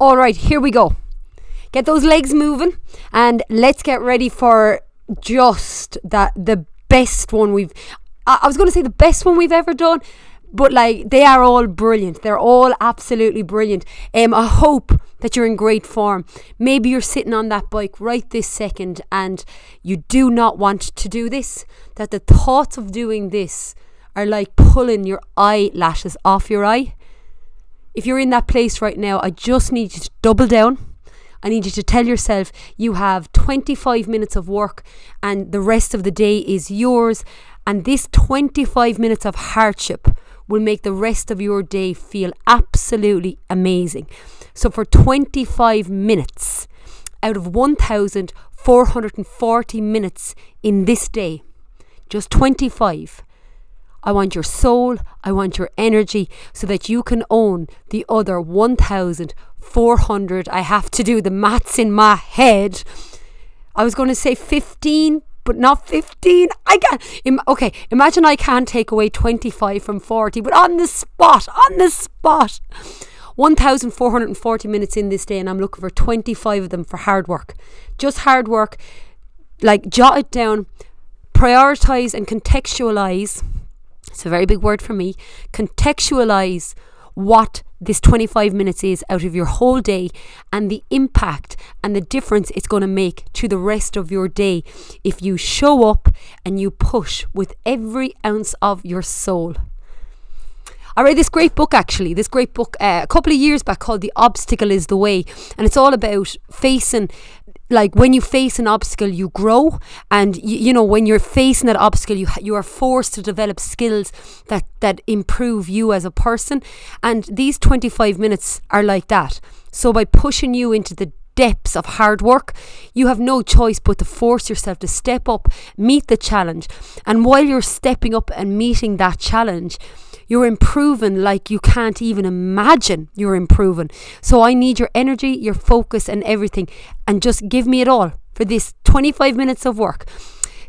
All right, here we go. Get those legs moving and let's get ready for just that the best one we've I, I was going to say the best one we've ever done, but like they are all brilliant. They're all absolutely brilliant. Um, I hope that you're in great form. Maybe you're sitting on that bike right this second and you do not want to do this. That the thoughts of doing this are like pulling your eyelashes off your eye. If you're in that place right now, I just need you to double down. I need you to tell yourself you have 25 minutes of work and the rest of the day is yours. And this 25 minutes of hardship will make the rest of your day feel absolutely amazing. So, for 25 minutes out of 1,440 minutes in this day, just 25, I want your soul, I want your energy so that you can own the other 1,400. I have to do the maths in my head. I was going to say 15, but not 15. I can't. Im- okay, imagine I can't take away 25 from 40, but on the spot, on the spot. 1,440 minutes in this day, and I'm looking for 25 of them for hard work. Just hard work. Like, jot it down, prioritize and contextualize. It's a very big word for me. Contextualize what this 25 minutes is out of your whole day and the impact and the difference it's going to make to the rest of your day if you show up and you push with every ounce of your soul. I read this great book actually, this great book uh, a couple of years back called The Obstacle is the Way. And it's all about facing like when you face an obstacle you grow and you, you know when you're facing that obstacle you you are forced to develop skills that that improve you as a person. And these 25 minutes are like that. So by pushing you into the depths of hard work you have no choice but to force yourself to step up meet the challenge. And while you're stepping up and meeting that challenge you're improving like you can't even imagine you're improving. So I need your energy, your focus, and everything. And just give me it all for this 25 minutes of work.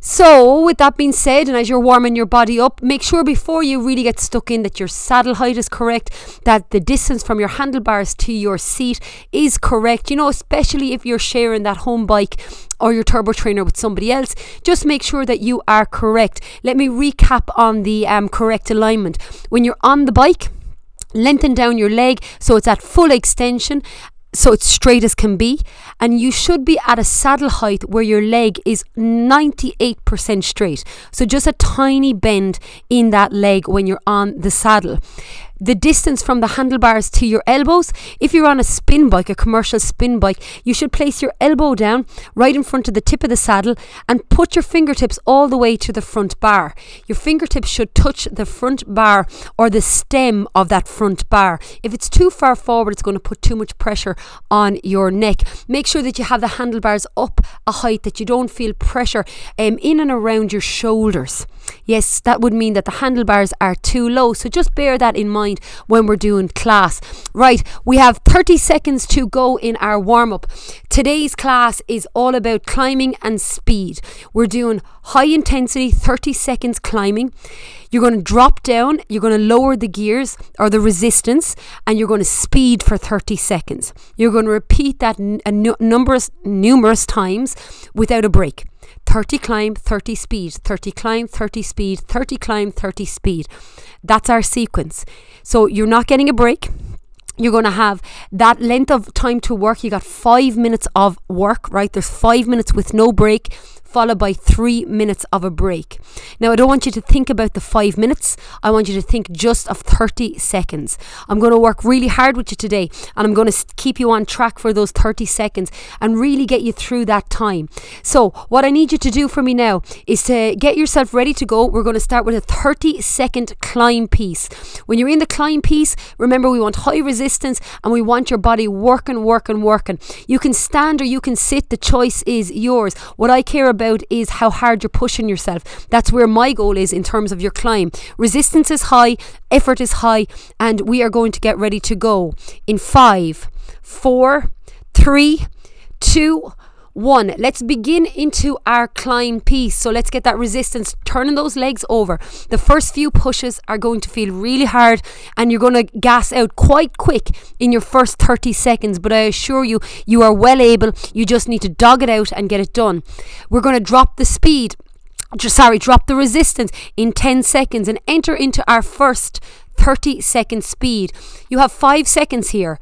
So, with that being said, and as you're warming your body up, make sure before you really get stuck in that your saddle height is correct, that the distance from your handlebars to your seat is correct. You know, especially if you're sharing that home bike or your turbo trainer with somebody else, just make sure that you are correct. Let me recap on the um, correct alignment. When you're on the bike, lengthen down your leg so it's at full extension so it's straight as can be. And you should be at a saddle height where your leg is 98% straight. So just a tiny bend in that leg when you're on the saddle the distance from the handlebars to your elbows. If you're on a spin bike, a commercial spin bike, you should place your elbow down right in front of the tip of the saddle and put your fingertips all the way to the front bar. Your fingertips should touch the front bar or the stem of that front bar. If it's too far forward, it's going to put too much pressure on your neck. Make sure that you have the handlebars up a height that you don't feel pressure um, in and around your shoulders. Yes, that would mean that the handlebars are too low. So just bear that in mind when we're doing class. Right, we have 30 seconds to go in our warm up. Today's class is all about climbing and speed. We're doing high intensity 30 seconds climbing. You're going to drop down, you're going to lower the gears or the resistance, and you're going to speed for 30 seconds. You're going to repeat that n- numerous, numerous times without a break. 30 climb, 30 speed, 30 climb, 30 speed, 30 climb, 30 speed. That's our sequence. So you're not getting a break you're going to have that length of time to work. You got five minutes of work, right? There's five minutes with no break followed by three minutes of a break. Now, I don't want you to think about the five minutes. I want you to think just of 30 seconds. I'm going to work really hard with you today and I'm going to keep you on track for those 30 seconds and really get you through that time. So, what I need you to do for me now is to get yourself ready to go. We're going to start with a 30 second climb piece. When you're in the climb piece, remember we want high resistance and we want your body working, working, working. You can stand or you can sit. The choice is yours. What I care about about is how hard you're pushing yourself. That's where my goal is in terms of your climb. Resistance is high, effort is high, and we are going to get ready to go in five, four, three, two, one. Let's begin into our climb piece. So let's get that resistance, turning those legs over. The first few pushes are going to feel really hard and you're going to gas out quite quick in your first 30 seconds. But I assure you, you are well able. You just need to dog it out and get it done. We're going to drop the speed. Sorry, drop the resistance in 10 seconds and enter into our first 30 second speed. You have five seconds here.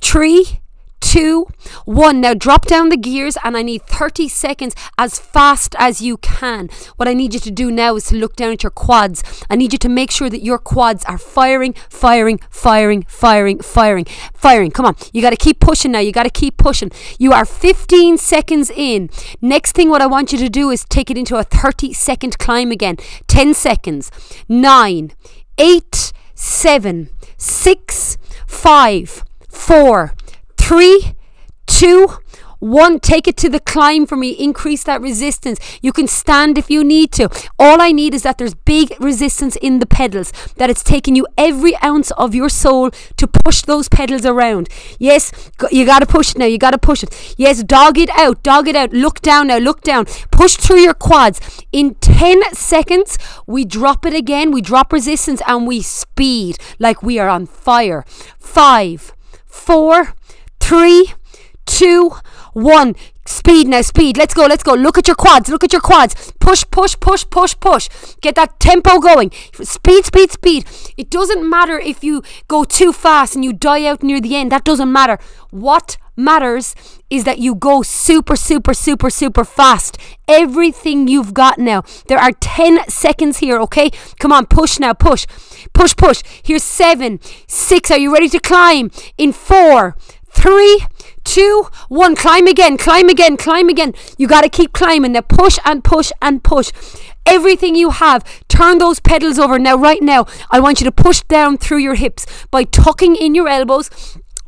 Three, two, one. Now drop down the gears and I need 30 seconds as fast as you can. What I need you to do now is to look down at your quads. I need you to make sure that your quads are firing, firing, firing, firing, firing, firing. Come on. You got to keep pushing now. You got to keep pushing. You are 15 seconds in. Next thing, what I want you to do is take it into a 30 second climb again. 10 seconds. Nine, eight, seven, six, five, four Three, two, one, take it to the climb for me. Increase that resistance. You can stand if you need to. All I need is that there's big resistance in the pedals, that it's taking you every ounce of your soul to push those pedals around. Yes, you got to push it now. You got to push it. Yes, dog it out. Dog it out. Look down now. Look down. Push through your quads. In 10 seconds, we drop it again. We drop resistance and we speed like we are on fire. Five, four, three, two, one. Speed now, speed. Let's go, let's go. Look at your quads, look at your quads. Push, push, push, push, push. Get that tempo going. Speed, speed, speed. It doesn't matter if you go too fast and you die out near the end. That doesn't matter. What matters is that you go super, super, super, super fast. Everything you've got now. There are 10 seconds here, okay? Come on, push now, push. Push, push. Here's seven, six. Are you ready to climb? In four, three, two, one. Climb again, climb again, climb again. You got to keep climbing. Now push and push and push. Everything you have, turn those pedals over. Now, right now, I want you to push down through your hips by tucking in your elbows,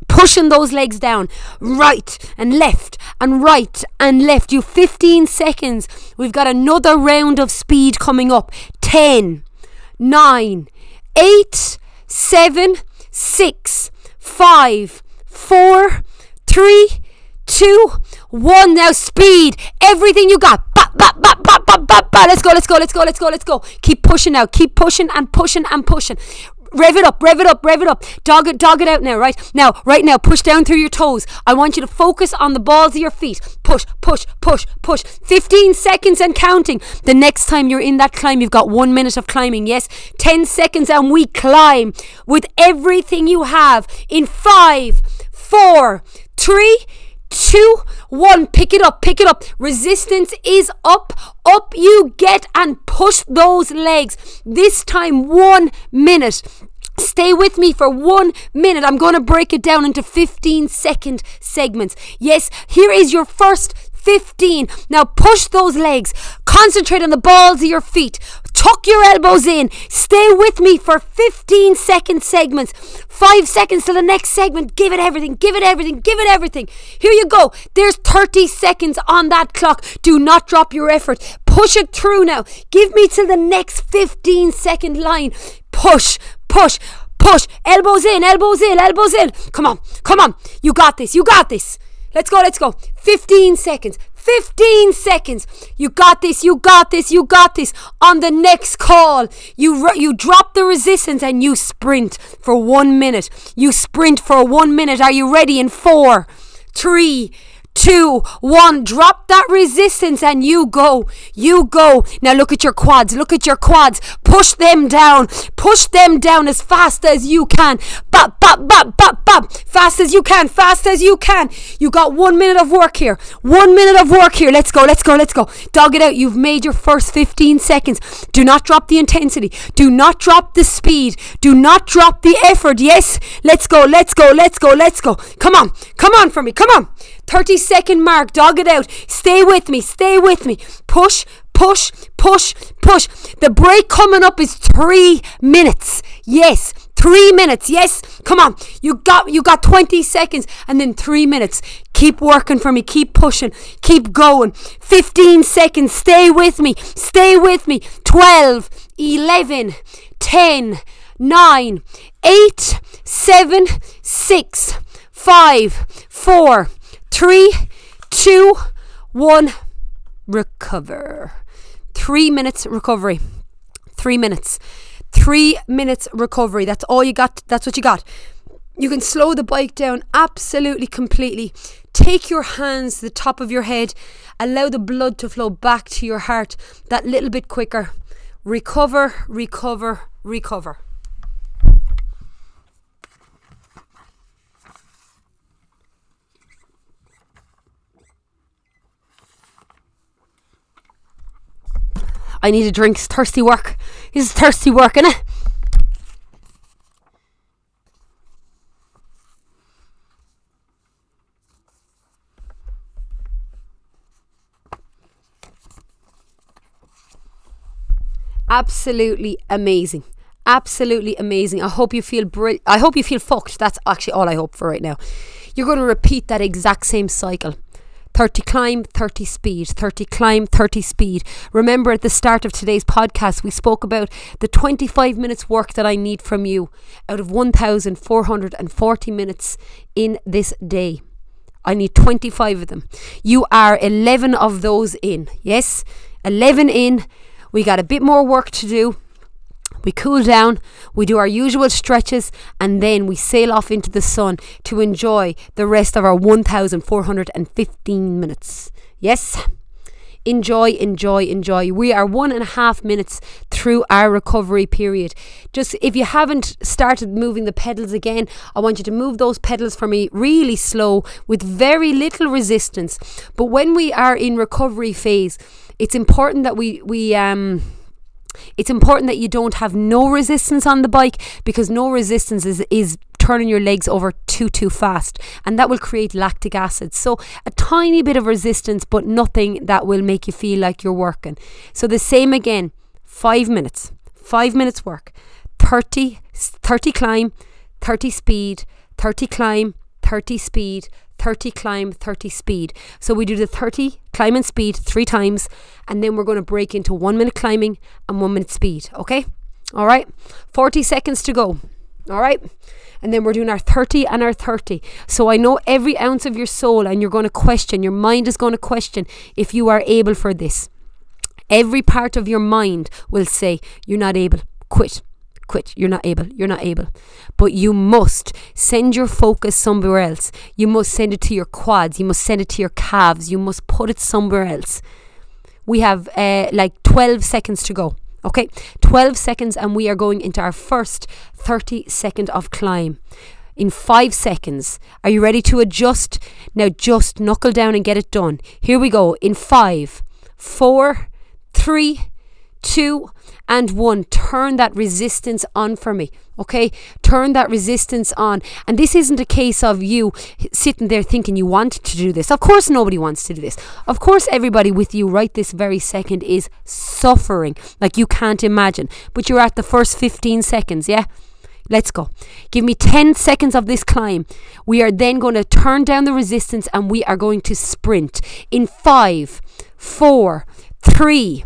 pushing those legs down right and left and right and left you 15 seconds we've got another round of speed coming up 10 9 8 7 6 5 four, three, two, one. Now speed. Everything you got. Ba, ba, ba, ba, ba, ba, ba. Let's go, let's go, let's go, let's go, let's go. Keep pushing now. Keep pushing and pushing and pushing. Rev it up, rev it up, rev it up. Dog it, dog it out now, right? Now, right now, push down through your toes. I want you to focus on the balls of your feet. Push, push, push, push. 15 seconds and counting. The next time you're in that climb, you've got one minute of climbing. Yes, 10 seconds and we climb with everything you have in five four, three, two, one. Pick it up, pick it up. Resistance is up. Up you get and push those legs. This time, one minute. Stay with me for one minute. I'm going to break it down into 15 second segments. Yes, here is your first 15. Now push those legs. Concentrate on the balls of your feet. Tuck your elbows in. Stay with me for 15 second segments. Five seconds to the next segment. Give it everything. Give it everything. Give it everything. Here you go. There's 30 seconds on that clock. Do not drop your effort. Push it through now. Give me to the next 15 second line. Push, push, push. Elbows in, elbows in, elbows in. Come on, come on. You got this. You got this. Let's go, let's go. 15 seconds. 15 seconds. You got this. You got this. You got this. On the next call, you you drop the resistance and you sprint for 1 minute. You sprint for 1 minute. Are you ready in four, three two, one. Drop that resistance and you go. You go. Now look at your quads. Look at your quads. Push them down. Push them down as fast as you can. Bop, bop, bop, bop, bop. Fast as you can. Fast as you can. You got one minute of work here. One minute of work here. Let's go. Let's go. Let's go. Dog it out. You've made your first 15 seconds. Do not drop the intensity. Do not drop the speed. Do not drop the effort. Yes. Let's go. Let's go. Let's go. Let's go. Come on. Come on for me. Come on. 30 second mark, dog it out. Stay with me, stay with me. Push, push, push, push. The break coming up is three minutes. Yes, three minutes. Yes, come on. You got you got 20 seconds and then three minutes. Keep working for me. Keep pushing. Keep going. 15 seconds. Stay with me. Stay with me. 12, 11, 10, 9, 8, 7, 6, 5, 4, three, two, one, recover. Three minutes recovery. Three minutes. Three minutes recovery. That's all you got. That's what you got. You can slow the bike down absolutely completely. Take your hands to the top of your head. Allow the blood to flow back to your heart that little bit quicker. Recover, recover, recover. I need a drink. It's thirsty work. This is thirsty work, innit? Absolutely amazing. Absolutely amazing. I hope you feel. I hope you feel fucked. That's actually all I hope for right now. You're going to repeat that exact same cycle. 30 climb, 30 speed, 30 climb, 30 speed. Remember at the start of today's podcast, we spoke about the 25 minutes work that I need from you out of 1,440 minutes in this day. I need 25 of them. You are 11 of those in. Yes, 11 in. We got a bit more work to do. We cool down, we do our usual stretches, and then we sail off into the sun to enjoy the rest of our 1,415 minutes. Yes? Enjoy, enjoy, enjoy. We are one and a half minutes through our recovery period. Just if you haven't started moving the pedals again, I want you to move those pedals for me really slow with very little resistance. But when we are in recovery phase, it's important that we we um it's important that you don't have no resistance on the bike because no resistance is, is turning your legs over too too fast and that will create lactic acid. So a tiny bit of resistance but nothing that will make you feel like you're working. So the same again 5 minutes. 5 minutes work. 30 30 climb 30 speed 30 climb 30 speed 30 climb, 30 speed. So we do the 30 climb and speed three times, and then we're going to break into one minute climbing and one minute speed. Okay? All right? 40 seconds to go. All right? And then we're doing our 30 and our 30. So I know every ounce of your soul, and you're going to question, your mind is going to question if you are able for this. Every part of your mind will say, You're not able. Quit quit. You're not able. You're not able. But you must send your focus somewhere else. You must send it to your quads. You must send it to your calves. You must put it somewhere else. We have uh, like 12 seconds to go. Okay, 12 seconds, and we are going into our first 30 second of climb. In five seconds, are you ready to adjust? Now, just knuckle down and get it done. Here we go. In five, four, three, two, and one. Turn that resistance on for me. Okay? Turn that resistance on. And this isn't a case of you sitting there thinking you want to do this. Of course, nobody wants to do this. Of course, everybody with you right this very second is suffering like you can't imagine. But you're at the first 15 seconds, yeah? Let's go. Give me 10 seconds of this climb. We are then going to turn down the resistance and we are going to sprint in five, four, three,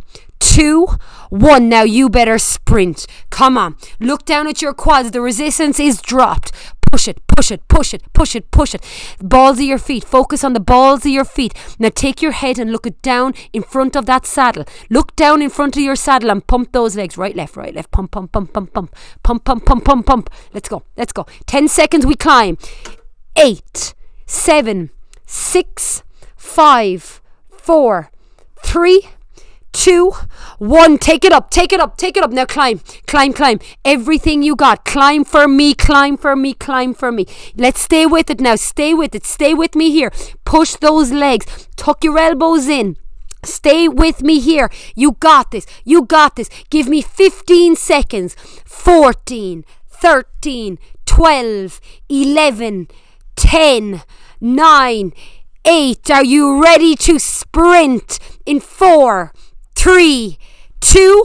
two, one. Now you better sprint. Come on. Look down at your quads. The resistance is dropped. Push it, push it, push it, push it, push it. Balls of your feet. Focus on the balls of your feet. Now take your head and look it down in front of that saddle. Look down in front of your saddle and pump those legs. Right, left, right, left. Pump, pump, pump, pump, pump. Pump, pump, pump, pump, pump. Let's go. Let's go. Ten seconds we climb. Eight, seven, six, five, four, three, two, one. Take it up, take it up, take it up. Now climb, climb, climb. Everything you got. Climb for me, climb for me, climb for me. Let's stay with it now. Stay with it. Stay with me here. Push those legs. Tuck your elbows in. Stay with me here. You got this. You got this. Give me 15 seconds. 14, 13, 12, 11, 10, 9, 8. Are you ready to sprint in 4, three, two,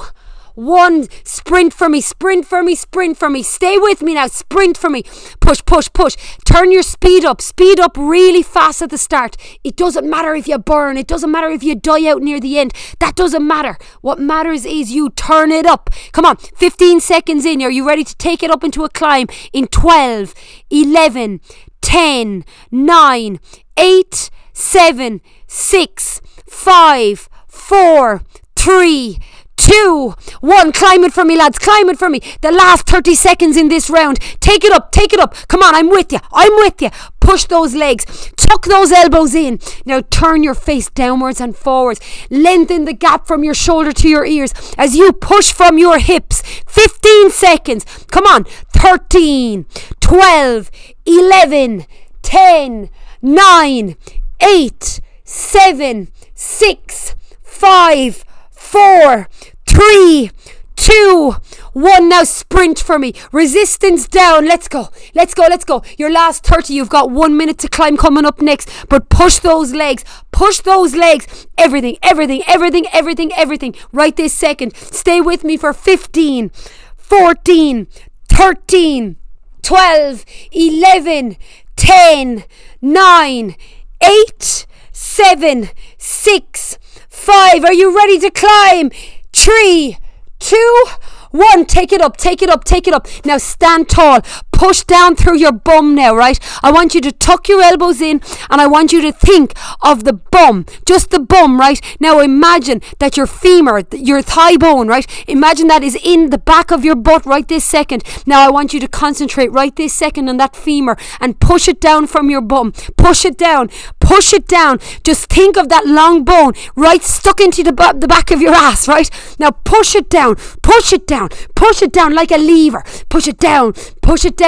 one. Sprint for me, sprint for me, sprint for me. Stay with me now. Sprint for me. Push, push, push. Turn your speed up. Speed up really fast at the start. It doesn't matter if you burn. It doesn't matter if you die out near the end. That doesn't matter. What matters is you turn it up. Come on. 15 seconds in. Are you ready to take it up into a climb? In 12, 11, 10, 9, 8, seven, six, five, four, three, two, one. Climb it for me, lads. Climb it for me. The last 30 seconds in this round. Take it up. Take it up. Come on. I'm with you. I'm with you. Push those legs. Tuck those elbows in. Now turn your face downwards and forwards. Lengthen the gap from your shoulder to your ears as you push from your hips. 15 seconds. Come on. 13, 12, 11, 10, 9, 8, 7, 6, 5, 4, three, two, one. Now sprint for me. Resistance down. Let's go. Let's go. Let's go. Your last 30. You've got one minute to climb coming up next. But push those legs. Push those legs. Everything, everything, everything, everything, everything. Right this second. Stay with me for 15, 14, 13, 12, 11, 10, 9, 8, 7, 6, 5. Are you ready to climb? three, two, one, take it up, take it up, take it up. Now stand tall. Push down through your bum now, right? I want you to tuck your elbows in and I want you to think of the bum, just the bum, right? Now imagine that your femur, your thigh bone, right? Imagine that is in the back of your butt right this second. Now I want you to concentrate right this second on that femur and push it down from your bum. Push it down, push it down. Just think of that long bone right stuck into the, the back of your ass, right? Now push it down, push it down, push it down like a lever, push it down, push it down,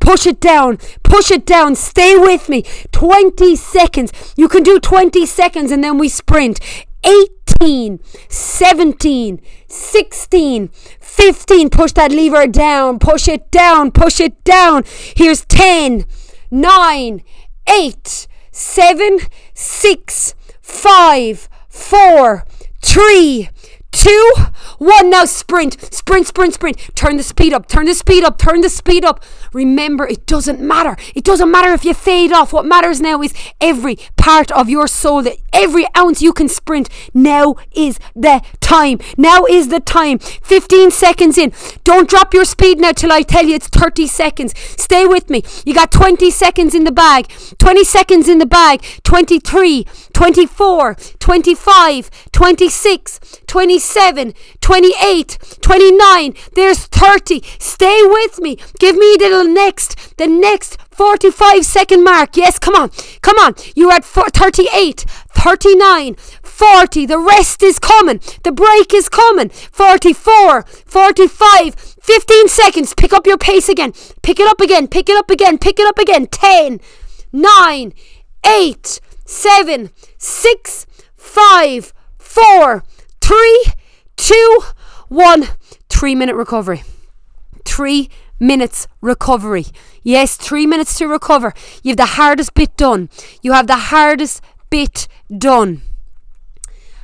push it down, push it down. Stay with me. 20 seconds. You can do 20 seconds and then we sprint. 18, 17, 16, 15. Push that lever down, push it down, push it down. Here's 10, 9, 8, 7, 6, 5, 4, 3, two, one. Now sprint, sprint, sprint, sprint. Turn the speed up, turn the speed up, turn the speed up. Remember, it doesn't matter. It doesn't matter if you fade off. What matters now is every part of your soul, that every ounce you can sprint. Now is the time. Now is the time. 15 seconds in. Don't drop your speed now till I tell you it's 30 seconds. Stay with me. You got 20 seconds in the bag. 20 seconds in the bag. 23, 24, 25, 26, 27, 28, 29. There's 30. Stay with me. Give me the next, the next 45 second mark. Yes, come on. Come on. You're at 38, 39, 40. The rest is coming. The break is coming. 44, 45, 15 seconds. Pick up your pace again. Pick it up again. Pick it up again. Pick it up again. 10, 9, 8, 7, 6, 5, 4, 3, 2, 1. Three minute recovery. Three minutes recovery. Yes, three minutes to recover. You have the hardest bit done. You have the hardest bit done.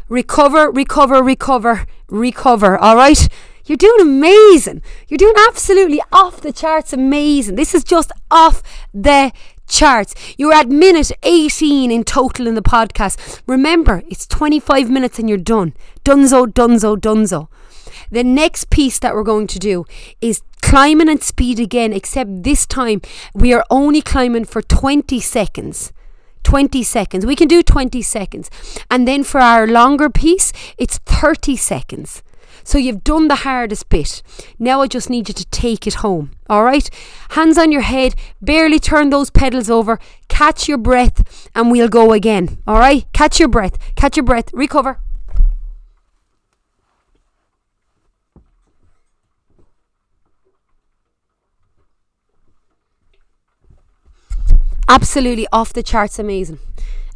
Recover, recover, recover, recover. All right? You're doing amazing. You're doing absolutely off the charts amazing. This is just off the charts. You're at minute 18 in total in the podcast. Remember, it's 25 minutes and you're done. Dunzo, dunzo, dunzo. The next piece that we're going to do is climbing and speed again, except this time we are only climbing for 20 seconds. 20 seconds. We can do 20 seconds. And then for our longer piece, it's 30 seconds. So you've done the hardest bit. Now I just need you to take it home. All right? Hands on your head, barely turn those pedals over, catch your breath, and we'll go again. All right? Catch your breath, catch your breath, recover. absolutely off the charts amazing.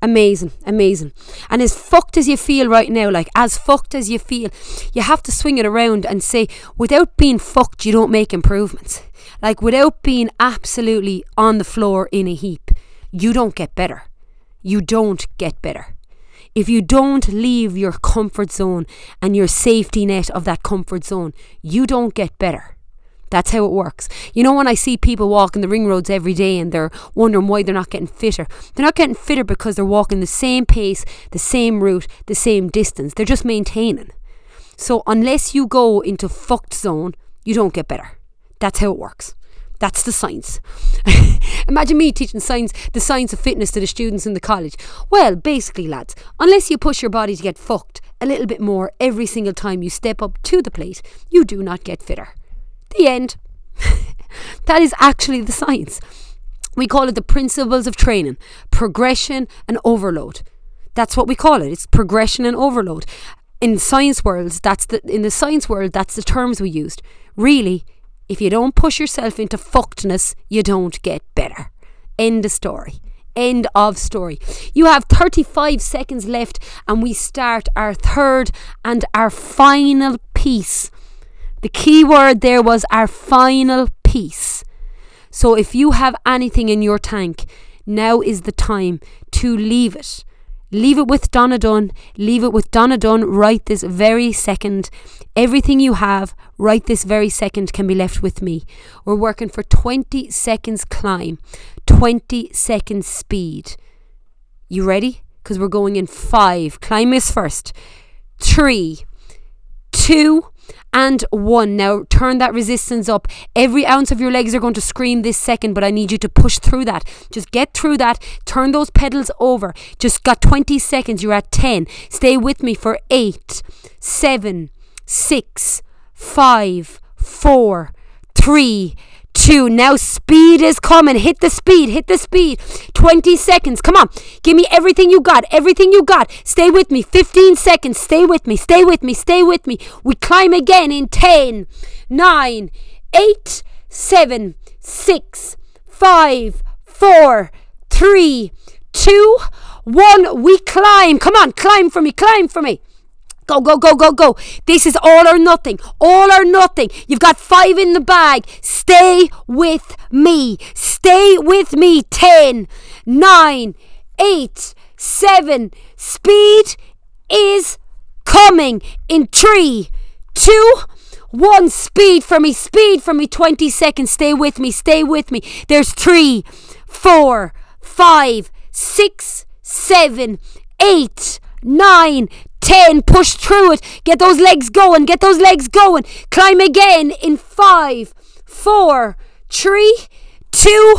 Amazing, amazing. And as fucked as you feel right now, like as fucked as you feel, you have to swing it around and say, without being fucked, you don't make improvements. Like without being absolutely on the floor in a heap, you don't get better. You don't get better. If you don't leave your comfort zone and your safety net of that comfort zone, you don't get better. That's how it works. You know, when I see people walking the ring roads every day and they're wondering why they're not getting fitter, they're not getting fitter because they're walking the same pace, the same route, the same distance. They're just maintaining. So, unless you go into fucked zone, you don't get better. That's how it works. That's the science. Imagine me teaching science, the science of fitness to the students in the college. Well, basically, lads, unless you push your body to get fucked a little bit more every single time you step up to the plate, you do not get fitter. The end. that is actually the science. We call it the principles of training progression and overload. That's what we call it. It's progression and overload. In science worlds, that's the in the science world, that's the terms we used. Really, if you don't push yourself into fuckedness, you don't get better. End of story. End of story. You have 35 seconds left, and we start our third and our final piece. The key word there was our final piece. So if you have anything in your tank, now is the time to leave it. Leave it with Donna Dunn. Leave it with Donna Dunn right this very second. Everything you have right this very second can be left with me. We're working for 20 seconds climb, 20 seconds speed. You ready? Because we're going in five. Climb is first. Three, two, and one. Now turn that resistance up. Every ounce of your legs are going to scream this second, but I need you to push through that. Just get through that. Turn those pedals over. Just got 20 seconds. You're at 10. Stay with me for eight, seven, six, five, four, three two. Now speed is coming. Hit the speed. Hit the speed. 20 seconds. Come on. Give me everything you got. Everything you got. Stay with me. 15 seconds. Stay with me. Stay with me. Stay with me. We climb again in 10, 9, 8, 7, 6, 5, 4, 3, 2, 1. We climb. Come on. Climb for me. Climb for me. Go, go, go, go, go. This is all or nothing. All or nothing. You've got five in the bag. Stay with me. Stay with me. Ten, nine, eight, seven. Speed is coming in three, two, one. Speed for me. Speed for me. 20 seconds. Stay with me. Stay with me. There's three, four, five, six, seven, eight, nine, 10. Push through it. Get those legs going. Get those legs going. Climb again in five, four, three, two,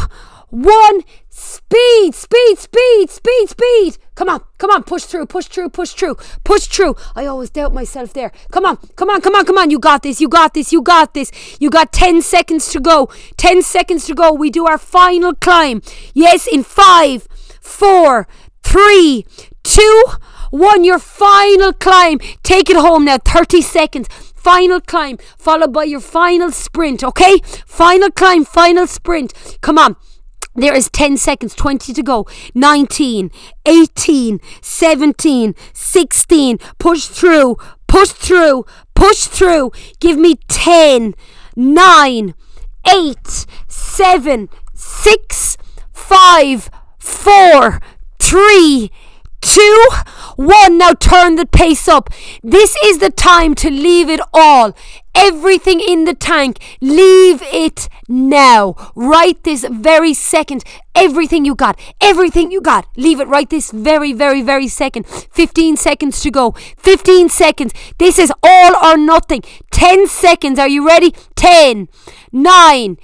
one. Speed, speed, speed, speed, speed. Come on, come on, push through, push through, push through, push through. I always doubt myself there. Come on, come on, come on, come on. You got this, you got this, you got this. You got 10 seconds to go. 10 seconds to go. We do our final climb. Yes, in five, four, three, two, one, your final climb. Take it home now. 30 seconds. Final climb, followed by your final sprint, okay? Final climb, final sprint. Come on. There is 10 seconds, 20 to go. 19, 18, 17, 16. Push through, push through, push through. Give me 10, 9, 8, 7, 6, 5, 4, 3, two, one. Now turn the pace up. This is the time to leave it all. Everything in the tank, leave it now. Right this very second. Everything you got, everything you got, leave it right this very, very, very second. 15 seconds to go. 15 seconds. This is all or nothing. 10 seconds. Are you ready? 10, 9,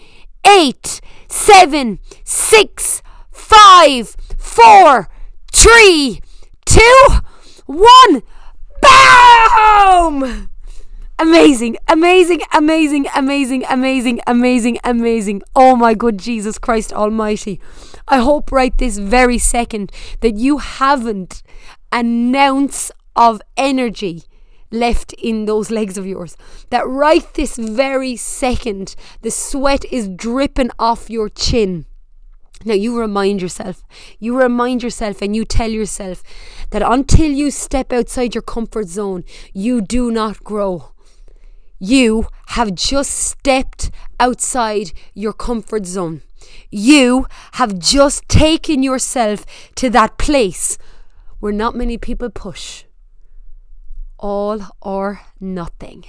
8, 7, 6, 5, 4, 3, two, one, boom! Amazing, amazing, amazing, amazing, amazing, amazing, amazing. Oh my good Jesus Christ Almighty. I hope right this very second that you haven't an ounce of energy left in those legs of yours. That right this very second, the sweat is dripping off your chin. Now, you remind yourself, you remind yourself, and you tell yourself that until you step outside your comfort zone, you do not grow. You have just stepped outside your comfort zone. You have just taken yourself to that place where not many people push. All or nothing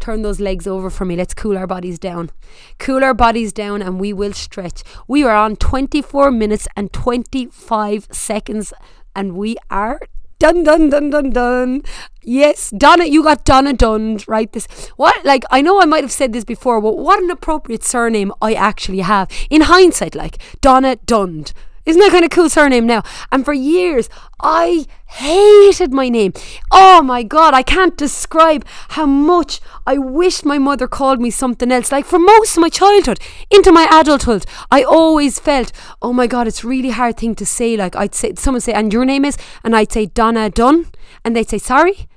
turn those legs over for me. Let's cool our bodies down. Cool our bodies down and we will stretch. We are on 24 minutes and 25 seconds and we are done, done, done, done, done. Yes, Donna, you got Donna Dunn, right? This what like I know I might have said this before, but what an appropriate surname I actually have. In hindsight, like Donna Dunn. Isn't that kind of cool surname now? And for years, I hated my name. Oh my God, I can't describe how much I wished my mother called me something else. Like for most of my childhood, into my adulthood, I always felt, oh my God, it's really hard thing to say. Like I'd say, someone say, and your name is, and I'd say Donna Dunn, and they'd say, sorry,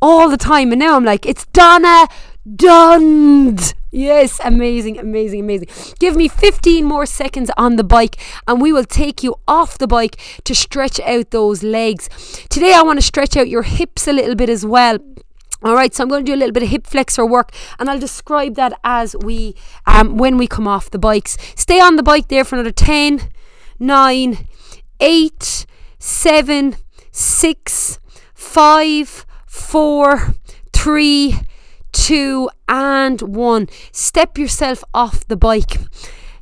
all the time. And now I'm like, it's Donna Dunn. Yes, amazing, amazing, amazing. Give me 15 more seconds on the bike and we will take you off the bike to stretch out those legs. Today, I want to stretch out your hips a little bit as well. All right, so I'm going to do a little bit of hip flexor work, and I'll describe that as we, um, when we come off the bikes. Stay on the bike there for another 10, 9, 8, 7, 6, 5, 4, 3, two, and one. Step yourself off the bike.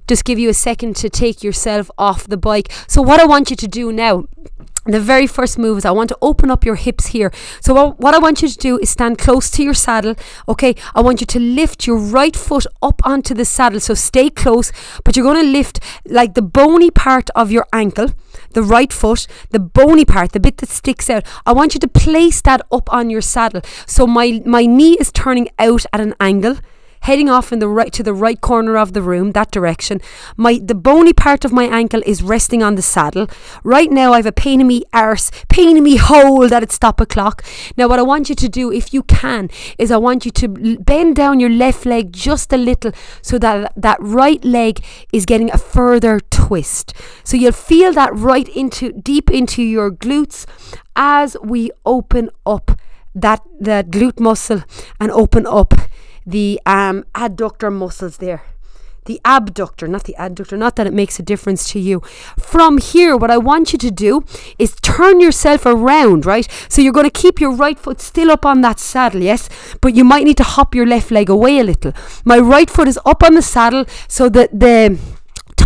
Just give you a second to take yourself off the bike. So, what I want you to do now the very first move is I want to open up your hips here. So what, I want you to do is stand close to your saddle. Okay, I want you to lift your right foot up onto the saddle. So stay close, but you're going to lift like the bony part of your ankle, the right foot, the bony part, the bit that sticks out. I want you to place that up on your saddle. So my my knee is turning out at an angle heading off in the right to the right corner of the room, that direction. My the bony part of my ankle is resting on the saddle. Right now I've a pain in me arse, pain in me hole that it stop o'clock. Now what I want you to do, if you can, is I want you to bend down your left leg just a little so that that right leg is getting a further twist. So you'll feel that right into deep into your glutes as we open up that that glute muscle and open up the um, adductor muscles there. The abductor, not the adductor, not that it makes a difference to you. From here, what I want you to do is turn yourself around, right? So you're going to keep your right foot still up on that saddle, yes? But you might need to hop your left leg away a little. My right foot is up on the saddle so that the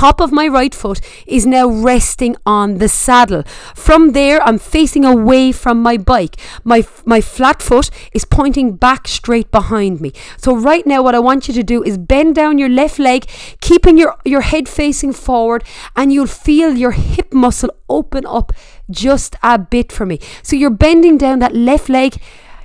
top of my right foot is now resting on the saddle. From there, I'm facing away from my bike. My, my flat foot is pointing back straight behind me. So, right now, what I want you to do is bend down your left leg, keeping your, your head facing forward, and you'll feel your hip muscle open up just a bit for me. So, you're bending down that left leg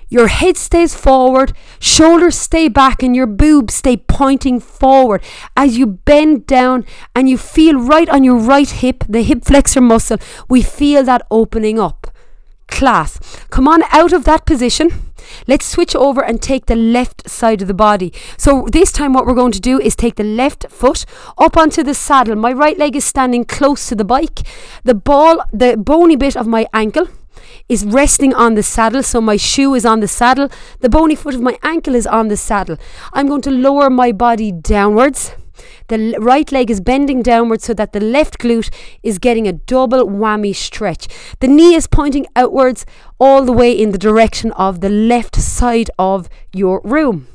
your head stays forward, shoulders stay back, and your boobs stay pointing forward as you bend down and you feel right on your right hip, the hip flexor muscle. We feel that opening up. Class. Come on out of that position. Let's switch over and take the left side of the body. So, this time, what we're going to do is take the left foot up onto the saddle. My right leg is standing close to the bike. The ball, the bony bit of my ankle is resting on the saddle. So my shoe is on the saddle. The bony foot of my ankle is on the saddle. I'm going to lower my body downwards. The right leg is bending downwards so that the left glute is getting a double whammy stretch. The knee is pointing outwards all the way in the direction of the left side of your room.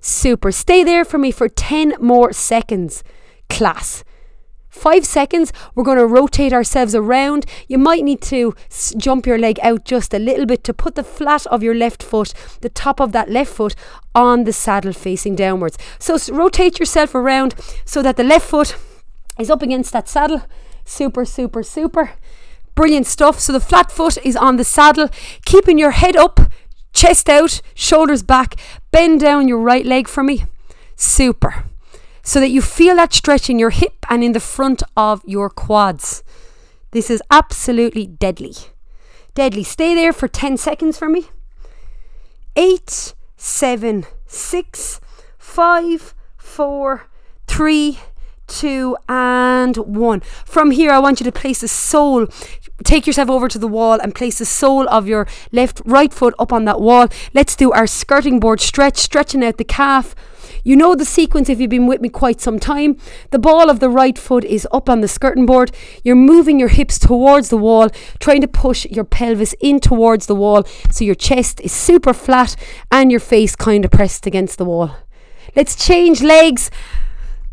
Super. Stay there for me for 10 more seconds. Class five seconds, we're going to rotate ourselves around. You might need to s- jump your leg out just a little bit to put the flat of your left foot, the top of that left foot, on the saddle facing downwards. So s- rotate yourself around so that the left foot is up against that saddle. Super, super, super. Brilliant stuff. So the flat foot is on the saddle, keeping your head up, chest out, shoulders back. Bend down your right leg for me. Super so that you feel that stretch in your hip and in the front of your quads. This is absolutely deadly. Deadly. Stay there for 10 seconds for me. Eight, seven, six, five, four, three, two, and one. From here, I want you to place the sole. Take yourself over to the wall and place the sole of your left right foot up on that wall. Let's do our skirting board stretch, stretching out the calf you know the sequence if you've been with me quite some time. The ball of the right foot is up on the skirting board. You're moving your hips towards the wall, trying to push your pelvis in towards the wall so your chest is super flat and your face kind of pressed against the wall. Let's change legs.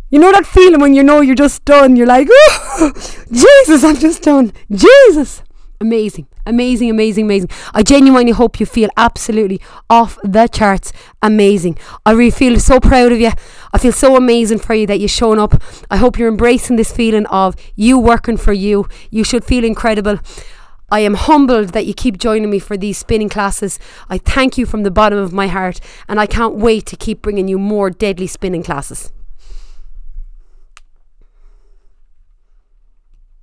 You know that feeling when you know you're just done? You're like, Jesus, I'm just done. Jesus. Amazing, amazing, amazing, amazing. I genuinely hope you feel absolutely off the charts amazing. I really feel so proud of you. I feel so amazing for you that you've shown up. I hope you're embracing this feeling of you working for you. You should feel incredible. I am humbled that you keep joining me for these spinning classes. I thank you from the bottom of my heart, and I can't wait to keep bringing you more deadly spinning classes.